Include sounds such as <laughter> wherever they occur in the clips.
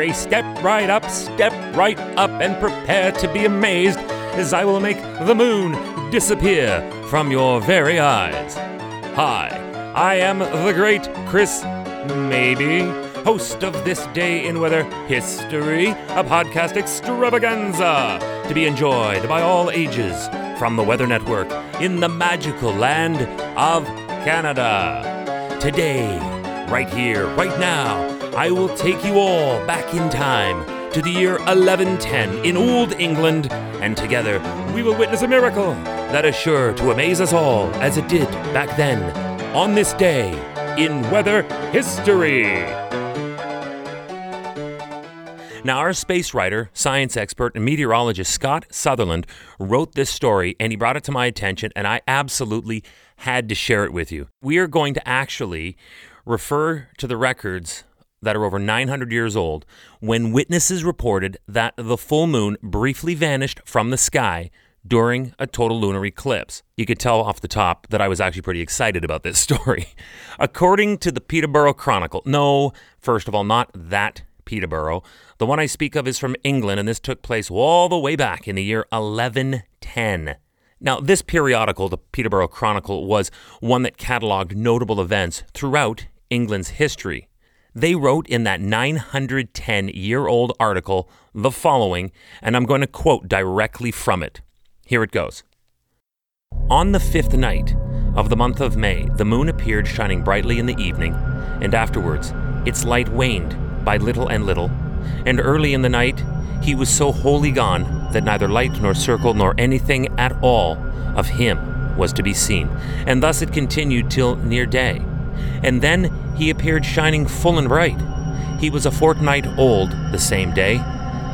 Pray step right up, step right up, and prepare to be amazed as I will make the moon disappear from your very eyes. Hi, I am the great Chris Maybe, host of This Day in Weather History, a podcast extravaganza to be enjoyed by all ages from the Weather Network in the magical land of Canada. Today, right here, right now, I will take you all back in time to the year 1110 in Old England, and together we will witness a miracle that is sure to amaze us all as it did back then on this day in weather history. Now, our space writer, science expert, and meteorologist Scott Sutherland wrote this story and he brought it to my attention, and I absolutely had to share it with you. We are going to actually refer to the records that are over 900 years old when witnesses reported that the full moon briefly vanished from the sky during a total lunar eclipse. You could tell off the top that I was actually pretty excited about this <laughs> story. According to the Peterborough Chronicle, no, first of all, not that Peterborough. The one I speak of is from England, and this took place all the way back in the year 1110. Now, this periodical, the Peterborough Chronicle, was one that catalogued notable events throughout England's history. They wrote in that 910 year old article the following, and I'm going to quote directly from it. Here it goes. On the fifth night of the month of May, the moon appeared shining brightly in the evening, and afterwards its light waned by little and little, and early in the night he was so wholly gone that neither light nor circle nor anything at all of him was to be seen, and thus it continued till near day. And then he appeared shining full and bright. He was a fortnight old the same day.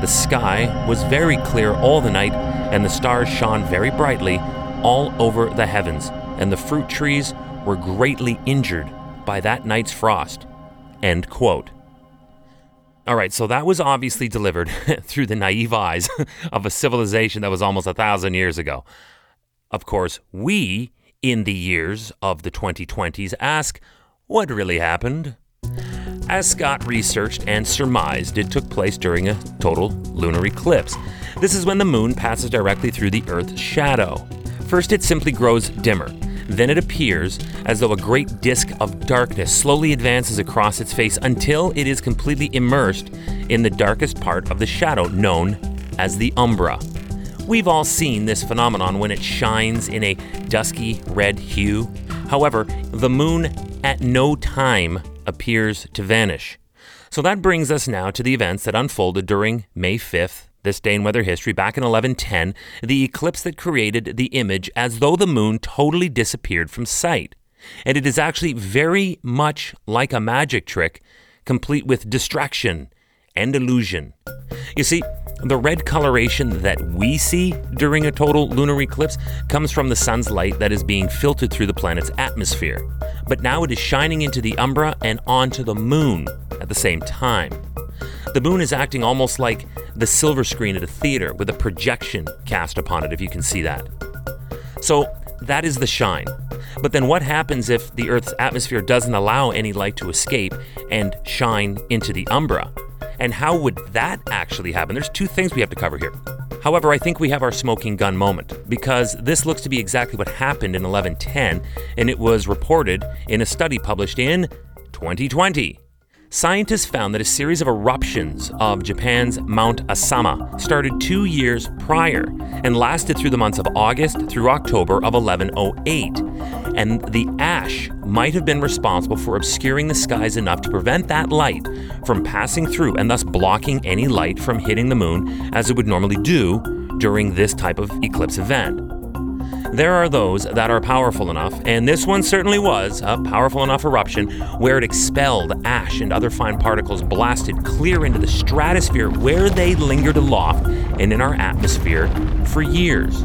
The sky was very clear all the night, and the stars shone very brightly all over the heavens, and the fruit trees were greatly injured by that night's frost. End quote. All right, so that was obviously delivered <laughs> through the naive eyes <laughs> of a civilization that was almost a thousand years ago. Of course, we, in the years of the 2020s, ask what really happened? As Scott researched and surmised, it took place during a total lunar eclipse. This is when the moon passes directly through the Earth's shadow. First, it simply grows dimmer. Then it appears as though a great disk of darkness slowly advances across its face until it is completely immersed in the darkest part of the shadow, known as the umbra. We've all seen this phenomenon when it shines in a dusky red hue. However, the moon at no time appears to vanish. So that brings us now to the events that unfolded during May 5th, this day in weather history, back in 1110, the eclipse that created the image as though the moon totally disappeared from sight. And it is actually very much like a magic trick, complete with distraction and illusion. You see, the red coloration that we see during a total lunar eclipse comes from the sun's light that is being filtered through the planet's atmosphere. But now it is shining into the umbra and onto the moon at the same time. The moon is acting almost like the silver screen at a theater with a projection cast upon it, if you can see that. So that is the shine. But then what happens if the Earth's atmosphere doesn't allow any light to escape and shine into the umbra? And how would that actually happen? There's two things we have to cover here. However, I think we have our smoking gun moment because this looks to be exactly what happened in 1110, and it was reported in a study published in 2020. Scientists found that a series of eruptions of Japan's Mount Asama started two years prior and lasted through the months of August through October of 1108. And the ash might have been responsible for obscuring the skies enough to prevent that light from passing through and thus blocking any light from hitting the moon as it would normally do during this type of eclipse event. There are those that are powerful enough, and this one certainly was a powerful enough eruption where it expelled ash and other fine particles blasted clear into the stratosphere where they lingered aloft and in our atmosphere for years.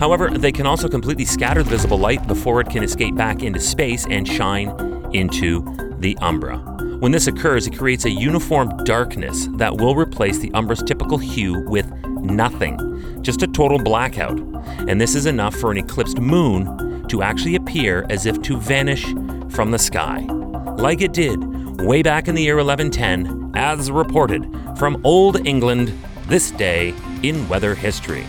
However, they can also completely scatter the visible light before it can escape back into space and shine into the umbra. When this occurs, it creates a uniform darkness that will replace the umbra's typical hue with nothing, just a total blackout. And this is enough for an eclipsed moon to actually appear as if to vanish from the sky, like it did way back in the year 1110, as reported from Old England, this day in weather history.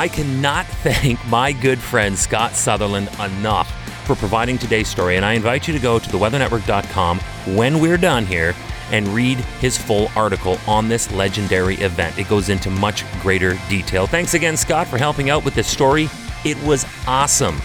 I cannot <laughs> thank my good friend Scott Sutherland enough for providing today's story, and I invite you to go to theweathernetwork.com when we're done here and read his full article on this legendary event. It goes into much greater detail. Thanks again, Scott, for helping out with this story. It was awesome.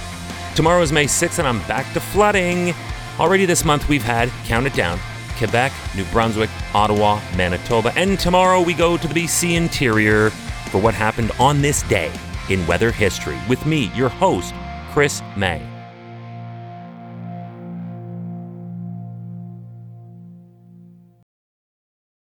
Tomorrow is May 6th, and I'm back to flooding. Already this month, we've had, count it down, Quebec, New Brunswick, Ottawa, Manitoba, and tomorrow we go to the BC interior for what happened on this day in weather history with me, your host, Chris Mei.